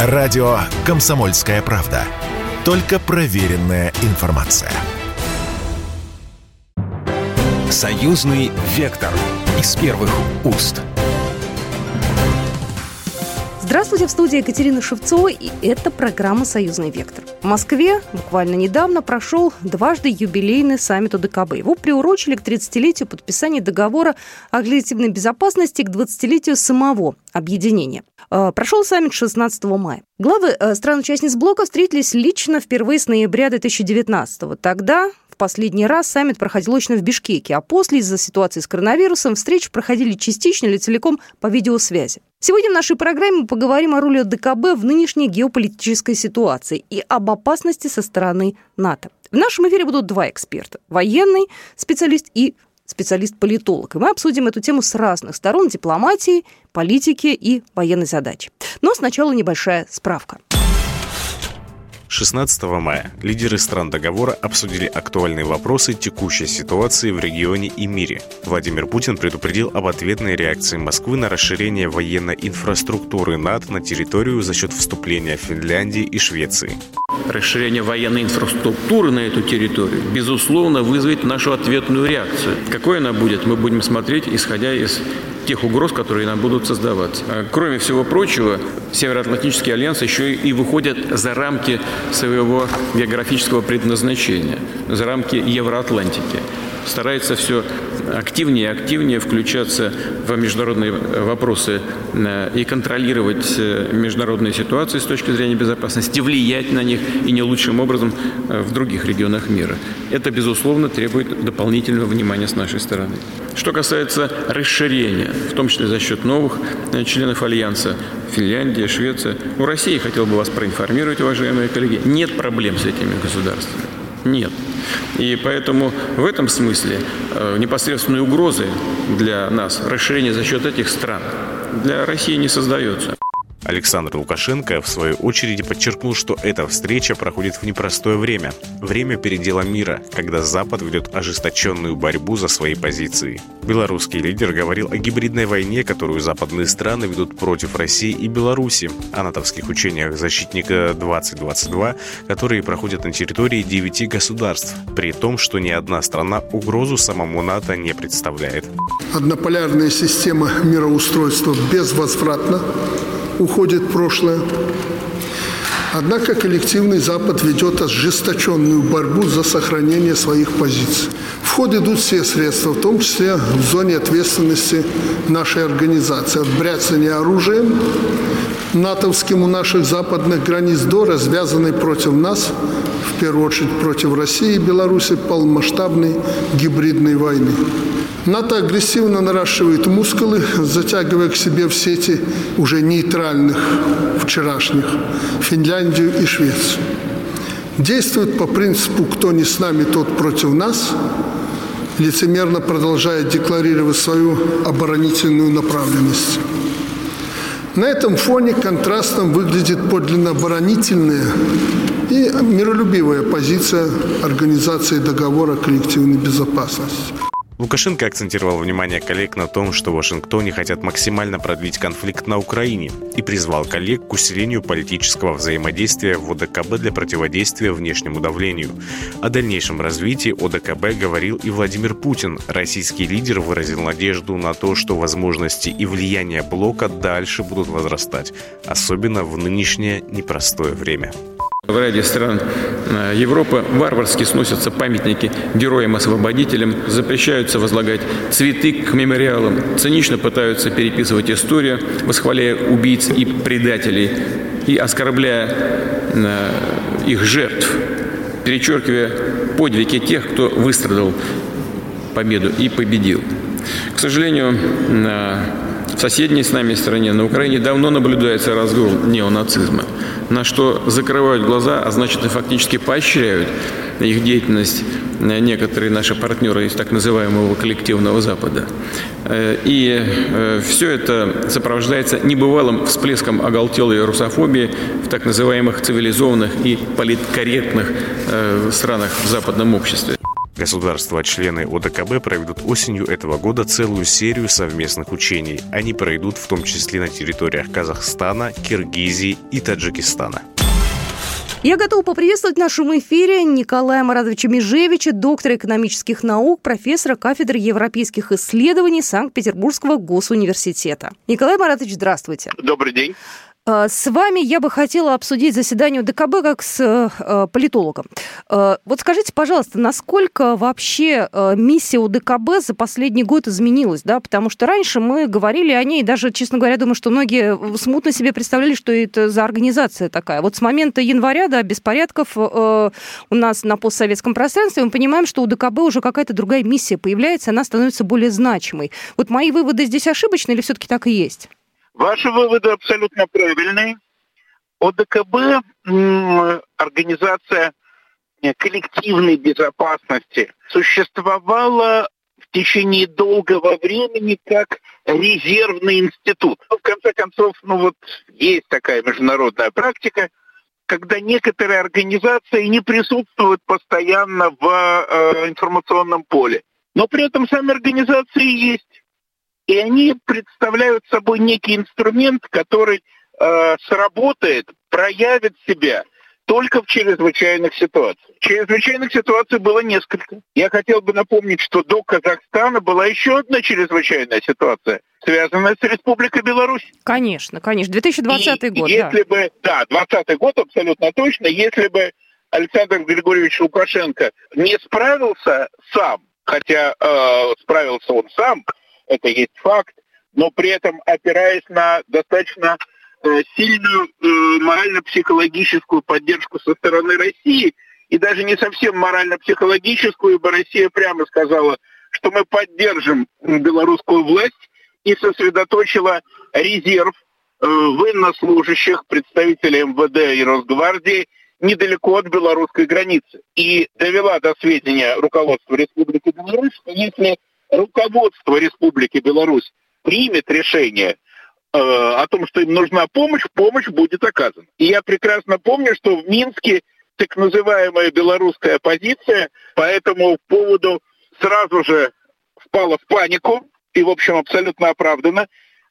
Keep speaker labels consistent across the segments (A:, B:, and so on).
A: Радио «Комсомольская правда». Только проверенная информация.
B: Союзный вектор из первых уст.
C: Здравствуйте, в студии Екатерина Шевцова, и это программа «Союзный вектор». В Москве буквально недавно прошел дважды юбилейный саммит ОДКБ. Его приурочили к 30-летию подписания договора о коллективной безопасности к 20-летию самого объединения. Э, прошел саммит 16 мая. Главы э, стран-участниц блока встретились лично впервые с ноября 2019 -го. Тогда последний раз саммит проходил очно в Бишкеке, а после из-за ситуации с коронавирусом встречи проходили частично или целиком по видеосвязи. Сегодня в нашей программе мы поговорим о роли ДКБ в нынешней геополитической ситуации и об опасности со стороны НАТО. В нашем эфире будут два эксперта. Военный специалист и специалист-политолог. И мы обсудим эту тему с разных сторон дипломатии, политики и военной задачи. Но сначала небольшая справка.
D: 16 мая лидеры стран договора обсудили актуальные вопросы текущей ситуации в регионе и мире. Владимир Путин предупредил об ответной реакции Москвы на расширение военной инфраструктуры НАТО на территорию за счет вступления Финляндии и Швеции.
E: Расширение военной инфраструктуры на эту территорию, безусловно, вызовет нашу ответную реакцию. Какой она будет, мы будем смотреть, исходя из тех угроз, которые нам будут создаваться. А кроме всего прочего, Североатлантический альянс еще и выходит за рамки своего географического предназначения, за рамки Евроатлантики старается все активнее и активнее включаться в международные вопросы э, и контролировать э, международные ситуации с точки зрения безопасности, влиять на них и не лучшим образом э, в других регионах мира. Это, безусловно, требует дополнительного внимания с нашей стороны. Что касается расширения, в том числе за счет новых членов Альянса, Финляндия, Швеция, у России, хотел бы вас проинформировать, уважаемые коллеги, нет проблем с этими государствами. Нет. И поэтому в этом смысле э, непосредственной угрозы для нас расширение за счет этих стран для России не создается.
D: Александр Лукашенко, в свою очередь, подчеркнул, что эта встреча проходит в непростое время. Время передела мира, когда Запад ведет ожесточенную борьбу за свои позиции. Белорусский лидер говорил о гибридной войне, которую западные страны ведут против России и Беларуси, о натовских учениях «Защитника 2022», которые проходят на территории девяти государств, при том, что ни одна страна угрозу самому НАТО не представляет.
F: Однополярная система мироустройства безвозвратна уходит прошлое. Однако коллективный Запад ведет ожесточенную борьбу за сохранение своих позиций. В ход идут все средства, в том числе в зоне ответственности нашей организации. От бряцания оружием натовским у наших западных границ до развязанной против нас, в первую очередь против России и Беларуси, полномасштабной гибридной войны. НАТО агрессивно наращивает мускулы, затягивая к себе в сети уже нейтральных вчерашних Финляндию и Швецию. Действует по принципу «кто не с нами, тот против нас», лицемерно продолжая декларировать свою оборонительную направленность. На этом фоне контрастом выглядит подлинно оборонительная и миролюбивая позиция Организации договора коллективной безопасности.
D: Лукашенко акцентировал внимание коллег на том, что в Вашингтоне хотят максимально продлить конфликт на Украине и призвал коллег к усилению политического взаимодействия в ОДКБ для противодействия внешнему давлению. О дальнейшем развитии ОДКБ говорил и Владимир Путин. Российский лидер выразил надежду на то, что возможности и влияние блока дальше будут возрастать, особенно в нынешнее непростое время.
E: В ряде стран э, Европы варварски сносятся памятники героям-освободителям, запрещаются возлагать цветы к мемориалам, цинично пытаются переписывать историю, восхваляя убийц и предателей и оскорбляя э, их жертв, перечеркивая подвиги тех, кто выстрадал победу и победил. К сожалению, в соседней с нами стране, на Украине, давно наблюдается разгул неонацизма – на что закрывают глаза, а значит и фактически поощряют их деятельность некоторые наши партнеры из так называемого коллективного Запада. Э, и э, все это сопровождается небывалым всплеском оголтелой русофобии в так называемых цивилизованных и политкорректных э, странах в западном обществе.
D: Государства-члены ОДКБ проведут осенью этого года целую серию совместных учений. Они пройдут в том числе на территориях Казахстана, Киргизии и Таджикистана.
C: Я готова поприветствовать в нашем эфире Николая Маратовича Межевича, доктора экономических наук, профессора кафедры европейских исследований Санкт-Петербургского госуниверситета. Николай Маратович, здравствуйте.
G: Добрый день.
C: Э, с вами я бы хотела обсудить заседание ДКБ как с э, политологом. Э, вот скажите, пожалуйста, насколько вообще э, миссия УДКБ за последний год изменилась, да? Потому что раньше мы говорили о ней, даже, честно говоря, думаю, что многие смутно себе представляли, что это за организация такая. Вот с момента января, да, беспорядков э, у нас на постсоветском пространстве, мы понимаем, что у ДКБ уже какая-то другая миссия появляется, она становится более значимой. Вот мои выводы здесь ошибочны или все-таки так и есть?
G: Ваши выводы абсолютно правильные. ОДКБ – организация коллективной безопасности существовала в течение долгого времени как резервный институт. В конце концов, ну вот есть такая международная практика, когда некоторые организации не присутствуют постоянно в э, информационном поле. Но при этом сами организации есть. И они представляют собой некий инструмент, который э, сработает, проявит себя только в чрезвычайных ситуациях. Чрезвычайных ситуаций было несколько. Я хотел бы напомнить, что до Казахстана была еще одна чрезвычайная ситуация, связанная с Республикой Беларусь.
C: Конечно, конечно. 2020
G: И
C: год,
G: если
C: да.
G: бы, да, 20 год абсолютно точно, если бы Александр Григорьевич Лукашенко не справился сам, хотя э, справился он сам, это есть факт, но при этом опираясь на достаточно э, сильную э, морально-психологическую поддержку со стороны России, и даже не совсем морально-психологическую, ибо Россия прямо сказала, что мы поддержим белорусскую власть и сосредоточила резерв э, военнослужащих, представителей МВД и Росгвардии недалеко от белорусской границы. И довела до сведения руководства Республики Беларусь, что если руководство Республики Беларусь примет решение э, о том, что им нужна помощь, помощь будет оказана. И я прекрасно помню, что в Минске так называемая белорусская оппозиция по этому поводу сразу же впала в панику, и, в общем, абсолютно оправданно,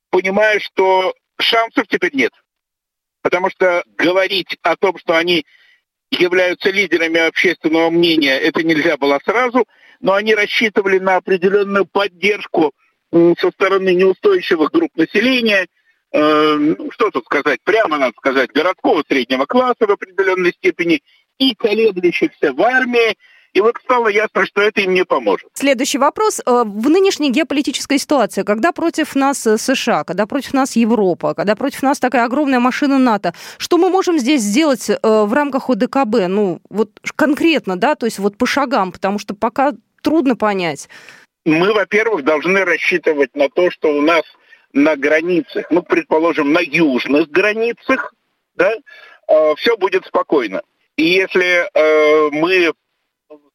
G: понимая, что шансов теперь нет. Потому что говорить о том, что они являются лидерами общественного мнения, это нельзя было сразу – но они рассчитывали на определенную поддержку со стороны неустойчивых групп населения, э, ну, что тут сказать, прямо надо сказать, городского среднего класса в определенной степени и колеблющихся в армии, и вот стало ясно, что это им не поможет.
C: Следующий вопрос. Э, в нынешней геополитической ситуации, когда против нас э, США, когда против нас Европа, когда против нас такая огромная машина НАТО, что мы можем здесь сделать в рамках ОДКБ? Ну, вот конкретно, да, то есть вот по шагам, потому что пока трудно понять.
G: Мы, во-первых, должны рассчитывать на то, что у нас на границах, ну, предположим, на южных границах, да, э, все будет спокойно. И если э, мы,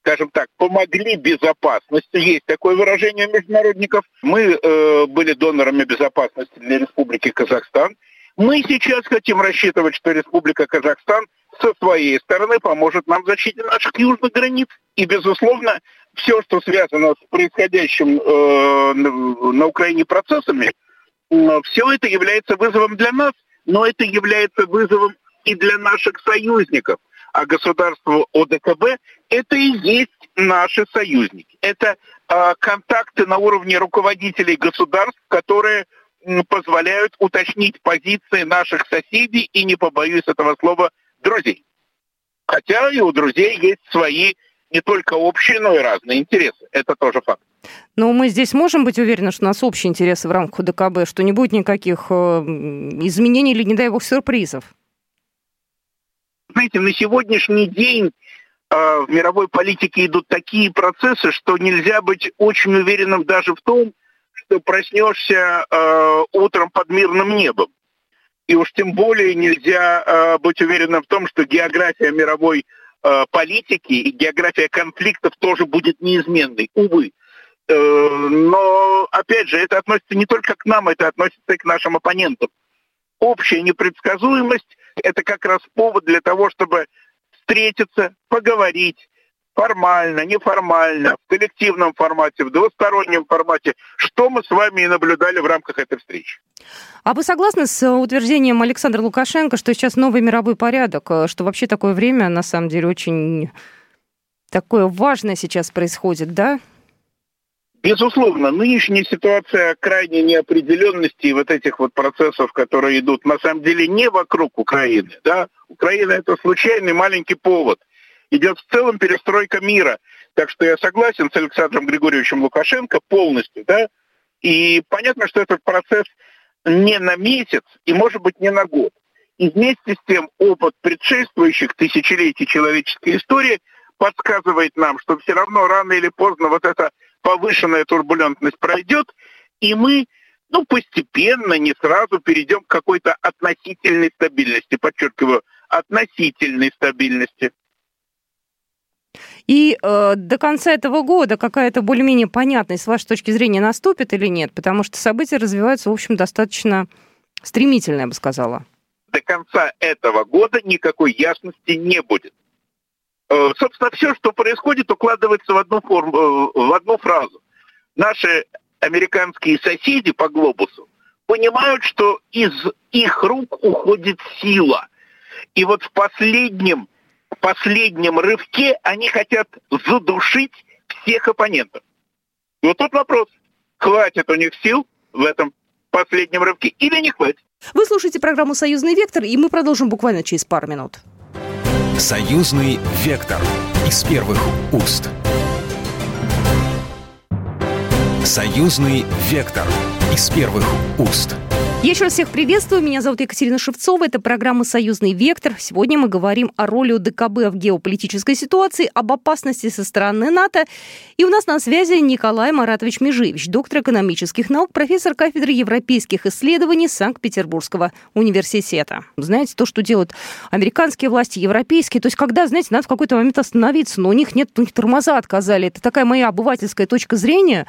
G: скажем так, помогли безопасности, есть такое выражение международников, мы э, были донорами безопасности для Республики Казахстан, мы сейчас хотим рассчитывать, что Республика Казахстан со своей стороны поможет нам в защите наших южных границ. И, безусловно, все, что связано с происходящим э, на Украине процессами, э, все это является вызовом для нас, но это является вызовом и для наших союзников. А государство ОДКБ – это и есть наши союзники. Это э, контакты на уровне руководителей государств, которые позволяют уточнить позиции наших соседей и, не побоюсь этого слова, друзей. Хотя и у друзей есть свои не только общие, но и разные интересы. Это тоже факт.
C: Но мы здесь можем быть уверены, что у нас общие интересы в рамках ДКБ, что не будет никаких э, изменений или, не дай бог, сюрпризов?
G: Знаете, на сегодняшний день э, в мировой политике идут такие процессы, что нельзя быть очень уверенным даже в том, что проснешься э, утром под мирным небом. И уж тем более нельзя э, быть уверенным в том, что география мировой политики и география конфликтов тоже будет неизменной, увы. Э, но, опять же, это относится не только к нам, это относится и к нашим оппонентам. Общая непредсказуемость – это как раз повод для того, чтобы встретиться, поговорить, формально, неформально, в коллективном формате, в двустороннем формате, что мы с вами и наблюдали в рамках этой встречи.
C: А вы согласны с утверждением Александра Лукашенко, что сейчас новый мировой порядок, что вообще такое время, на самом деле, очень такое важное сейчас происходит, да?
G: Безусловно, нынешняя ситуация крайней неопределенности и вот этих вот процессов, которые идут на самом деле не вокруг Украины. Да? Украина это случайный маленький повод. Идет в целом перестройка мира. Так что я согласен с Александром Григорьевичем Лукашенко полностью. Да? И понятно, что этот процесс не на месяц и, может быть, не на год. И вместе с тем опыт предшествующих тысячелетий человеческой истории подсказывает нам, что все равно рано или поздно вот эта повышенная турбулентность пройдет, и мы ну, постепенно, не сразу перейдем к какой-то относительной стабильности. Подчеркиваю, относительной стабильности.
C: И э, до конца этого года какая-то более-менее понятность с вашей точки зрения наступит или нет? Потому что события развиваются, в общем, достаточно стремительно, я бы сказала.
G: До конца этого года никакой ясности не будет. Э, собственно, все, что происходит, укладывается в одну, форму, э, в одну фразу. Наши американские соседи по глобусу понимают, что из их рук уходит сила. И вот в последнем, последнем рывке они хотят задушить всех оппонентов. И вот тут вопрос, хватит у них сил в этом последнем рывке или не хватит.
C: Вы слушаете программу «Союзный вектор», и мы продолжим буквально через пару минут.
B: Союзный вектор из первых уст. Союзный вектор из первых уст.
C: Я еще раз всех приветствую. Меня зовут Екатерина Шевцова. Это программа «Союзный вектор». Сегодня мы говорим о роли УДКБ в геополитической ситуации, об опасности со стороны НАТО. И у нас на связи Николай Маратович Межевич, доктор экономических наук, профессор кафедры европейских исследований Санкт-Петербургского университета. Знаете, то, что делают американские власти, европейские, то есть когда, знаете, надо в какой-то момент остановиться, но у них нет, у них тормоза отказали. Это такая моя обывательская точка зрения.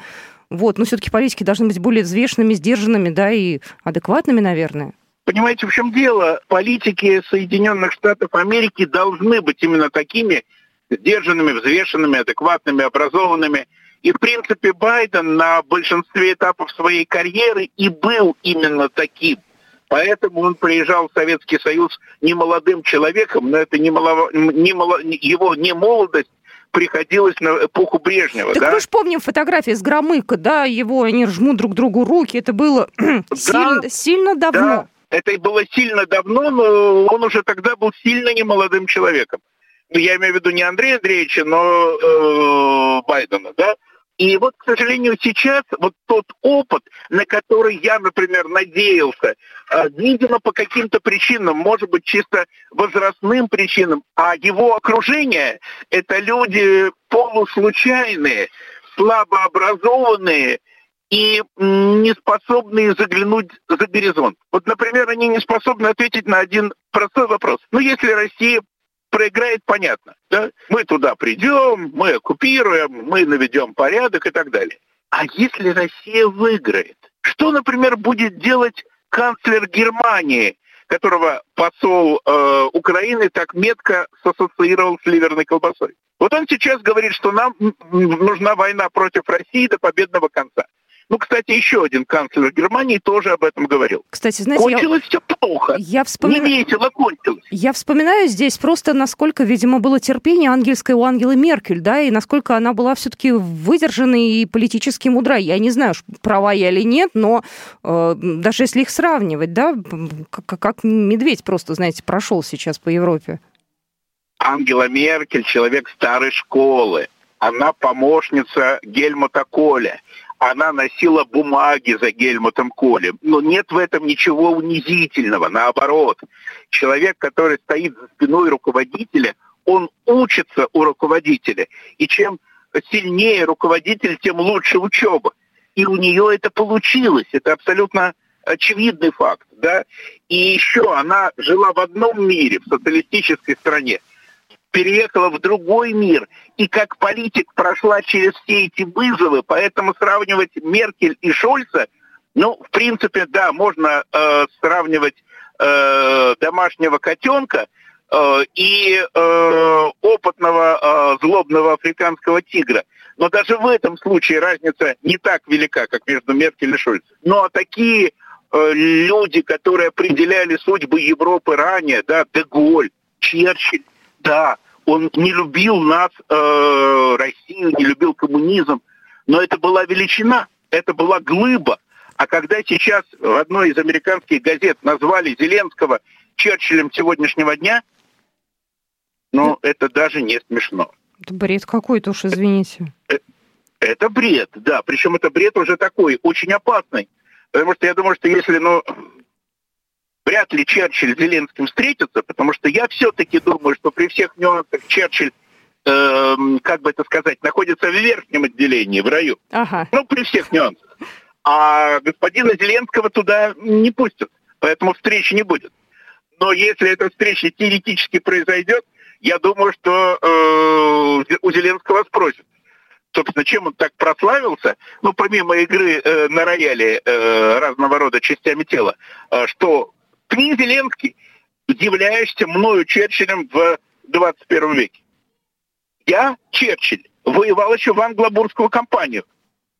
C: Вот, но все-таки политики должны быть более взвешенными, сдержанными, да, и адекватными, наверное.
G: Понимаете, в чем дело? Политики Соединенных Штатов Америки должны быть именно такими сдержанными, взвешенными, адекватными, образованными. И, в принципе, Байден на большинстве этапов своей карьеры и был именно таким. Поэтому он приезжал в Советский Союз не молодым человеком, но это не, мало, не мало, его не молодость приходилось на эпоху Брежнева.
C: Так
G: да?
C: мы же помним фотографии с Громыко, да, его, они жмут друг другу руки, это было да, сильно, сильно давно. Да,
G: это было сильно давно, но он уже тогда был сильно немолодым человеком. Ну, я имею в виду не Андрея Андреевича, но э, Байдена, да? И вот, к сожалению, сейчас вот тот опыт, на который я, например, надеялся, а, видимо, по каким-то причинам, может быть, чисто возрастным причинам, а его окружение – это люди полуслучайные, слабообразованные и не способные заглянуть за горизонт. Вот, например, они не способны ответить на один простой вопрос. Ну, если Россия проиграет, понятно. Да? Мы туда придем, мы оккупируем, мы наведем порядок и так далее. А если Россия выиграет? Что, например, будет делать канцлер Германии, которого посол э, Украины так метко сассоциировал с ливерной колбасой? Вот он сейчас говорит, что нам нужна война против России до победного конца. Ну, кстати, еще один канцлер Германии тоже об этом говорил.
C: Кстати, знаете,
G: кончилось я... все плохо.
C: Я вспомина...
G: Не весело кончилось.
C: Я вспоминаю здесь просто, насколько, видимо, было терпение ангельское у Ангелы Меркель, да, и насколько она была все-таки выдержанной и политически мудра. Я не знаю, права я или нет, но э, даже если их сравнивать, да, как, как медведь просто, знаете, прошел сейчас по Европе.
G: Ангела Меркель человек старой школы. Она помощница Гельмута Коля она носила бумаги за Гельмутом Колем. Но нет в этом ничего унизительного, наоборот. Человек, который стоит за спиной руководителя, он учится у руководителя. И чем сильнее руководитель, тем лучше учеба. И у нее это получилось. Это абсолютно очевидный факт. Да? И еще она жила в одном мире, в социалистической стране – переехала в другой мир и как политик прошла через все эти вызовы, поэтому сравнивать Меркель и Шольца, ну, в принципе, да, можно э, сравнивать э, домашнего котенка, э, и э, опытного э, злобного африканского тигра. Но даже в этом случае разница не так велика, как между Меркель и Шольц. Ну а такие э, люди, которые определяли судьбы Европы ранее, да, Деголь, Черчилль, да, он не любил нас, э, Россию, не любил коммунизм, но это была величина, это была глыба. А когда сейчас в одной из американских газет назвали Зеленского Черчиллем сегодняшнего дня, ну, это даже не смешно.
C: Это бред какой-то уж, извините.
G: Э, это бред, да. Причем это бред уже такой, очень опасный. Потому что я думаю, что если, ну, вряд ли Черчилль с Зеленским встретятся, потому что я все-таки думаю, что при всех нюансах Черчилль, э, как бы это сказать, находится в верхнем отделении, в раю. Ага. Ну, при всех нюансах. А господина Зеленского туда не пустят, поэтому встречи не будет. Но если эта встреча теоретически произойдет, я думаю, что э, у Зеленского спросят, собственно, чем он так прославился, ну, помимо игры э, на рояле э, разного рода частями тела, э, что ты, Зеленский, являешься мною Черчиллем в 21 веке. Я, Черчилль, воевал еще в англобурскую кампанию.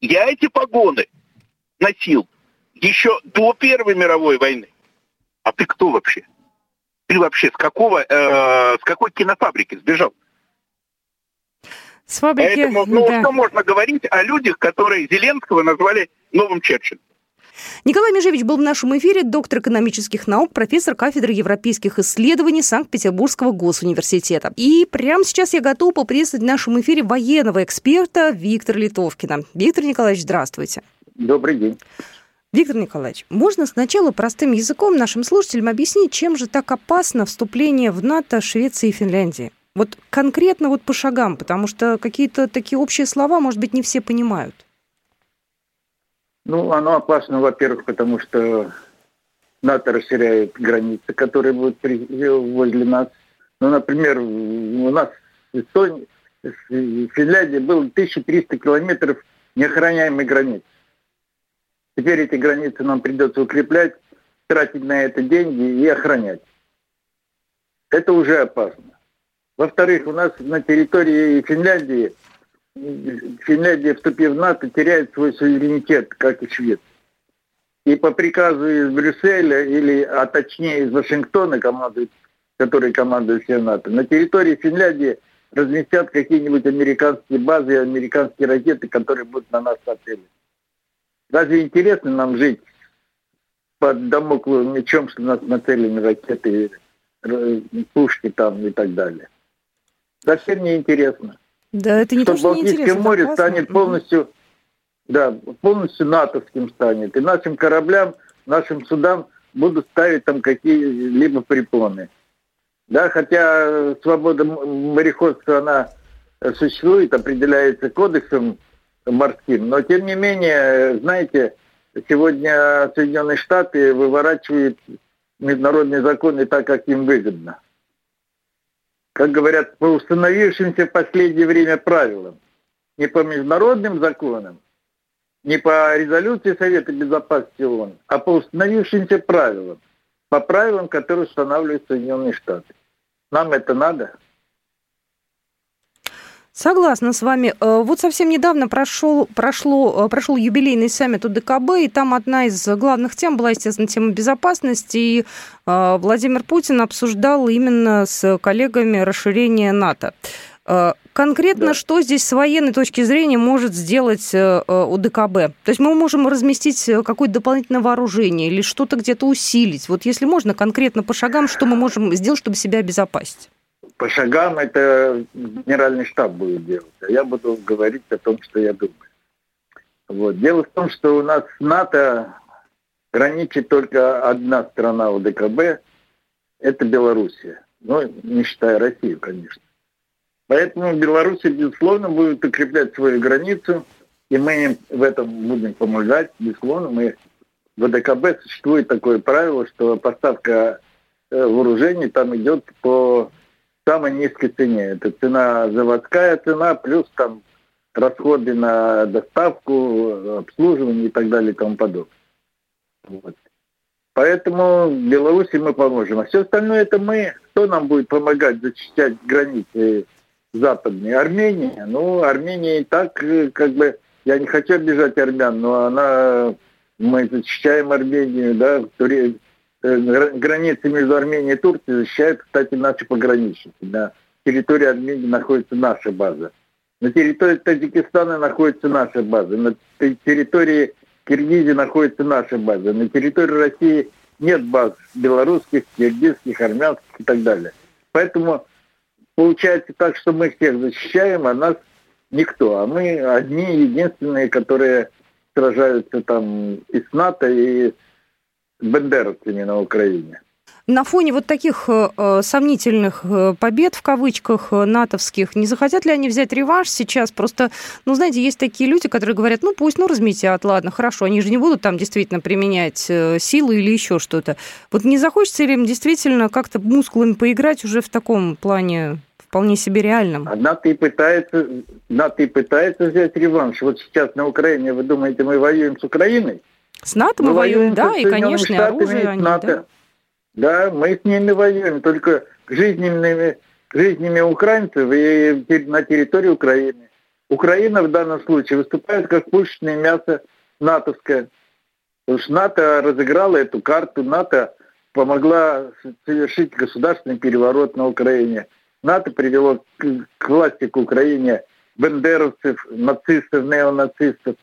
G: Я эти погоны носил еще до Первой мировой войны. А ты кто вообще? Ты вообще с какого, э, с какой кинофабрики сбежал?
C: С фабрики,
G: Поэтому, ну, да. что можно говорить о людях, которые Зеленского назвали новым Черчиллем?
C: Николай Межевич был в нашем эфире, доктор экономических наук, профессор кафедры европейских исследований Санкт-Петербургского госуниверситета. И прямо сейчас я готова поприветствовать в нашем эфире военного эксперта Виктора Литовкина. Виктор Николаевич, здравствуйте.
H: Добрый день.
C: Виктор Николаевич, можно сначала простым языком нашим слушателям объяснить, чем же так опасно вступление в НАТО Швеции и Финляндии? Вот конкретно вот по шагам, потому что какие-то такие общие слова, может быть, не все понимают.
H: Ну, оно опасно, во-первых, потому что НАТО расширяет границы, которые будут возле нас. Ну, например, у нас в Эстонии, в Финляндии было 1300 километров неохраняемой границы. Теперь эти границы нам придется укреплять, тратить на это деньги и охранять. Это уже опасно. Во-вторых, у нас на территории Финляндии, Финляндия, вступив в НАТО, теряет свой суверенитет, как и Швеция. И по приказу из Брюсселя, или, а точнее из Вашингтона, командует, который командует всем НАТО, на территории Финляндии разместят какие-нибудь американские базы и американские ракеты, которые будут на нас нацелены. Разве интересно нам жить под домокловым мечом, что нас нацелены ракеты, пушки там и так далее? Совсем не интересно.
C: Да, это не
H: что
C: то, что
H: Балтийское море станет полностью, да, полностью натовским станет. И нашим кораблям, нашим судам будут ставить там какие-либо препоны. Да, хотя свобода мореходства, она существует, определяется кодексом морским. Но тем не менее, знаете, сегодня Соединенные Штаты выворачивают международные законы так, как им выгодно. Как говорят, по установившимся в последнее время правилам. Не по международным законам, не по резолюции Совета Безопасности ООН, а по установившимся правилам. По правилам, которые устанавливают Соединенные Штаты. Нам это надо?
C: Согласна с вами. Э, вот совсем недавно прошел, прошло, э, прошел юбилейный саммит УДКБ, и там одна из главных тем была, естественно, тема безопасности. И э, Владимир Путин обсуждал именно с коллегами расширение НАТО. Конкретно, да. что здесь с военной точки зрения может сделать УДКБ? То есть мы можем разместить какое-то дополнительное вооружение или что-то где-то усилить? Вот если можно, конкретно по шагам, что мы можем сделать, чтобы себя обезопасить?
H: По шагам это генеральный штаб будет делать, а я буду говорить о том, что я думаю. Вот. Дело в том, что у нас с НАТО граничит только одна страна у ДКБ, это Белоруссия. Ну, не считая Россию, конечно. Поэтому Беларусь, безусловно, будет укреплять свою границу, и мы им в этом будем помогать. Безусловно, мы в ДКБ существует такое правило, что поставка э, вооружений там идет по самой низкой цене. Это цена заводская цена, плюс там расходы на доставку, обслуживание и так далее и тому подобное. Вот. Поэтому Беларуси мы поможем. А все остальное это мы. Кто нам будет помогать зачищать границы западные? Армения. Ну, Армения и так, э, как бы, я не хочу обижать армян, но она, мы защищаем Армению, да, Туре, границы между Арменией и Турцией защищают, кстати, наши пограничники. На территории Армении находится наша база. На территории Таджикистана находится наша база. На территории Киргизии находится наша база. На территории России нет баз белорусских, киргизских, армянских и так далее. Поэтому получается так, что мы всех защищаем, а нас никто. А мы одни единственные, которые сражаются там и с НАТО, и с бендеровцами на Украине.
C: На фоне вот таких э, э, сомнительных э, побед, в кавычках, э, натовских, не захотят ли они взять реванш сейчас? Просто, ну, знаете, есть такие люди, которые говорят, ну, пусть, ну, разметят, ладно, хорошо, они же не будут там действительно применять э, силы или еще что-то. Вот не захочется ли им действительно как-то мускулами поиграть уже в таком плане вполне себе реальном?
H: НАТО и пытается, НАТО и пытается взять реванш. Вот сейчас на Украине, вы думаете, мы воюем с Украиной?
C: С НАТО мы, мы воюем, да, и, конечно, Штатами, оружие они, НАТО. да.
H: Да, мы с ними воюем, только жизненными, жизнями украинцев и на территории Украины. Украина в данном случае выступает как пушечное мясо натовское. Потому что НАТО разыграла эту карту, НАТО помогла совершить государственный переворот на Украине. НАТО привело к, к власти к Украине бендеровцев, нацистов, неонацистов.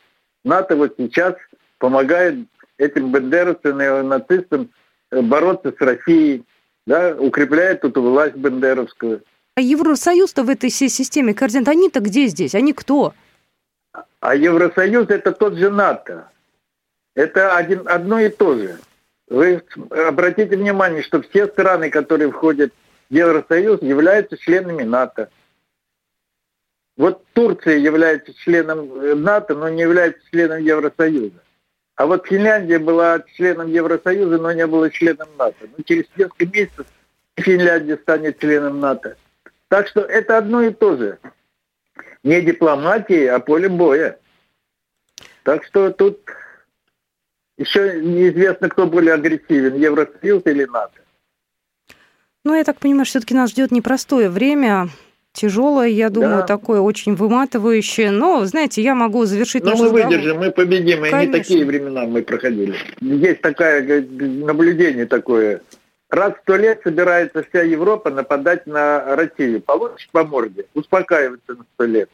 H: НАТО вот сейчас помогает этим бендеровцам, неонацистам бороться с Россией, да, укрепляет эту власть бендеровскую.
C: А Евросоюз-то в этой всей системе координат, они-то где здесь? Они кто?
H: А Евросоюз это тот же НАТО. Это один, одно и то же. Вы обратите внимание, что все страны, которые входят в Евросоюз, являются членами НАТО. Вот Турция является членом НАТО, но не является членом Евросоюза. А вот Финляндия была членом Евросоюза, но не была членом НАТО. Но ну, через несколько месяцев Финляндия станет членом НАТО. Так что это одно и то же. Не дипломатия, а поле боя. Так что тут еще неизвестно, кто более агрессивен, Евросоюз или НАТО.
C: Ну, я так понимаю, все-таки нас ждет непростое время тяжелое, я думаю, да. такое очень выматывающее. Но, знаете, я могу завершить
H: Но мы разговор. выдержим, мы победим, и не такие времена мы проходили. Есть такое наблюдение такое. Раз в сто лет собирается вся Европа нападать на Россию. Получишь по морде, успокаивается на сто лет.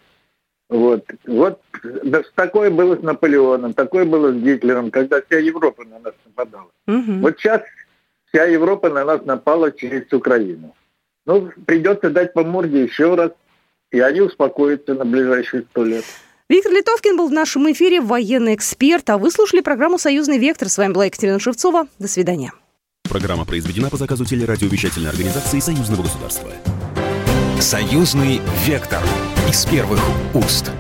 H: Вот. Вот да, такое было с Наполеоном, такое было с Гитлером, когда вся Европа на нас нападала. Угу. Вот сейчас вся Европа на нас напала через Украину. Ну, придется дать по морде еще раз, и они успокоятся на ближайшие сто лет.
C: Виктор Литовкин был в нашем эфире, военный эксперт, а вы слушали программу «Союзный вектор». С вами была Екатерина Шевцова. До свидания.
B: Программа произведена по заказу телерадиовещательной организации Союзного государства. «Союзный вектор» из первых уст.